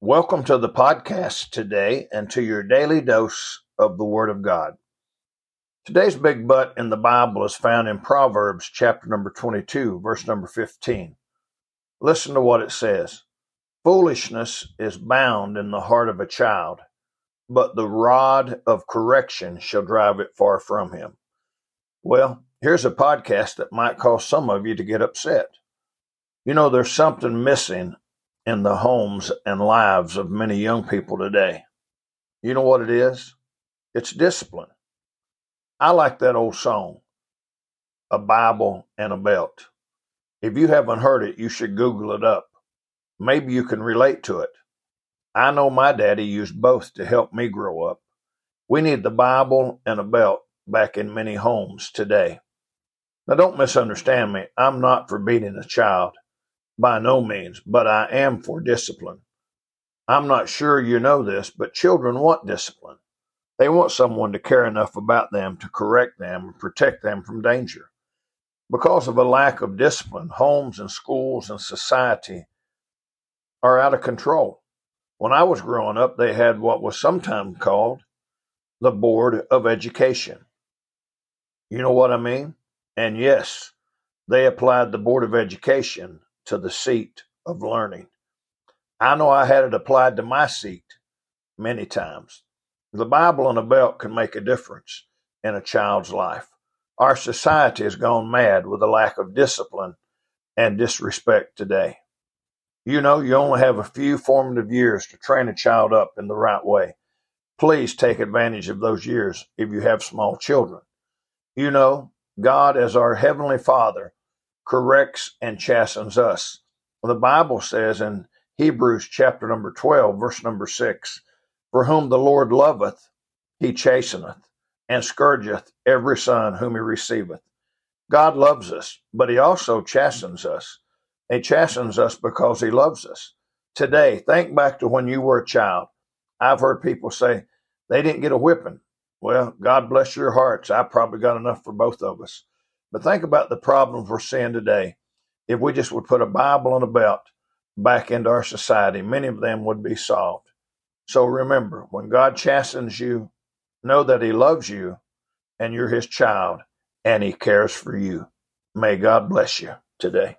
Welcome to the podcast today and to your daily dose of the Word of God. Today's big but in the Bible is found in Proverbs chapter number 22, verse number 15. Listen to what it says Foolishness is bound in the heart of a child, but the rod of correction shall drive it far from him. Well, here's a podcast that might cause some of you to get upset. You know, there's something missing in the homes and lives of many young people today. You know what it is? It's discipline. I like that old song, A Bible and a Belt. If you haven't heard it, you should Google it up. Maybe you can relate to it. I know my daddy used both to help me grow up. We need the Bible and a belt back in many homes today. Now, don't misunderstand me. I'm not for beating a child. By no means, but I am for discipline. I'm not sure you know this, but children want discipline. They want someone to care enough about them to correct them and protect them from danger. Because of a lack of discipline, homes and schools and society are out of control. When I was growing up, they had what was sometimes called the Board of Education. You know what I mean? And yes, they applied the Board of Education to the seat of learning. I know I had it applied to my seat many times. The Bible and a belt can make a difference in a child's life. Our society has gone mad with a lack of discipline and disrespect today. You know, you only have a few formative years to train a child up in the right way. Please take advantage of those years if you have small children. You know, God, as our Heavenly Father, corrects and chastens us. Well, the Bible says in Hebrews chapter number 12, verse number 6 For whom the Lord loveth, he chasteneth, and scourgeth every son whom he receiveth. God loves us, but he also chastens us. He chastens us because he loves us. Today, think back to when you were a child. I've heard people say they didn't get a whipping. Well, God bless your hearts. I probably got enough for both of us. But think about the problems we're seeing today. If we just would put a Bible and a belt back into our society, many of them would be solved. So remember, when God chastens you, know that He loves you and you're His child and He cares for you. May God bless you today.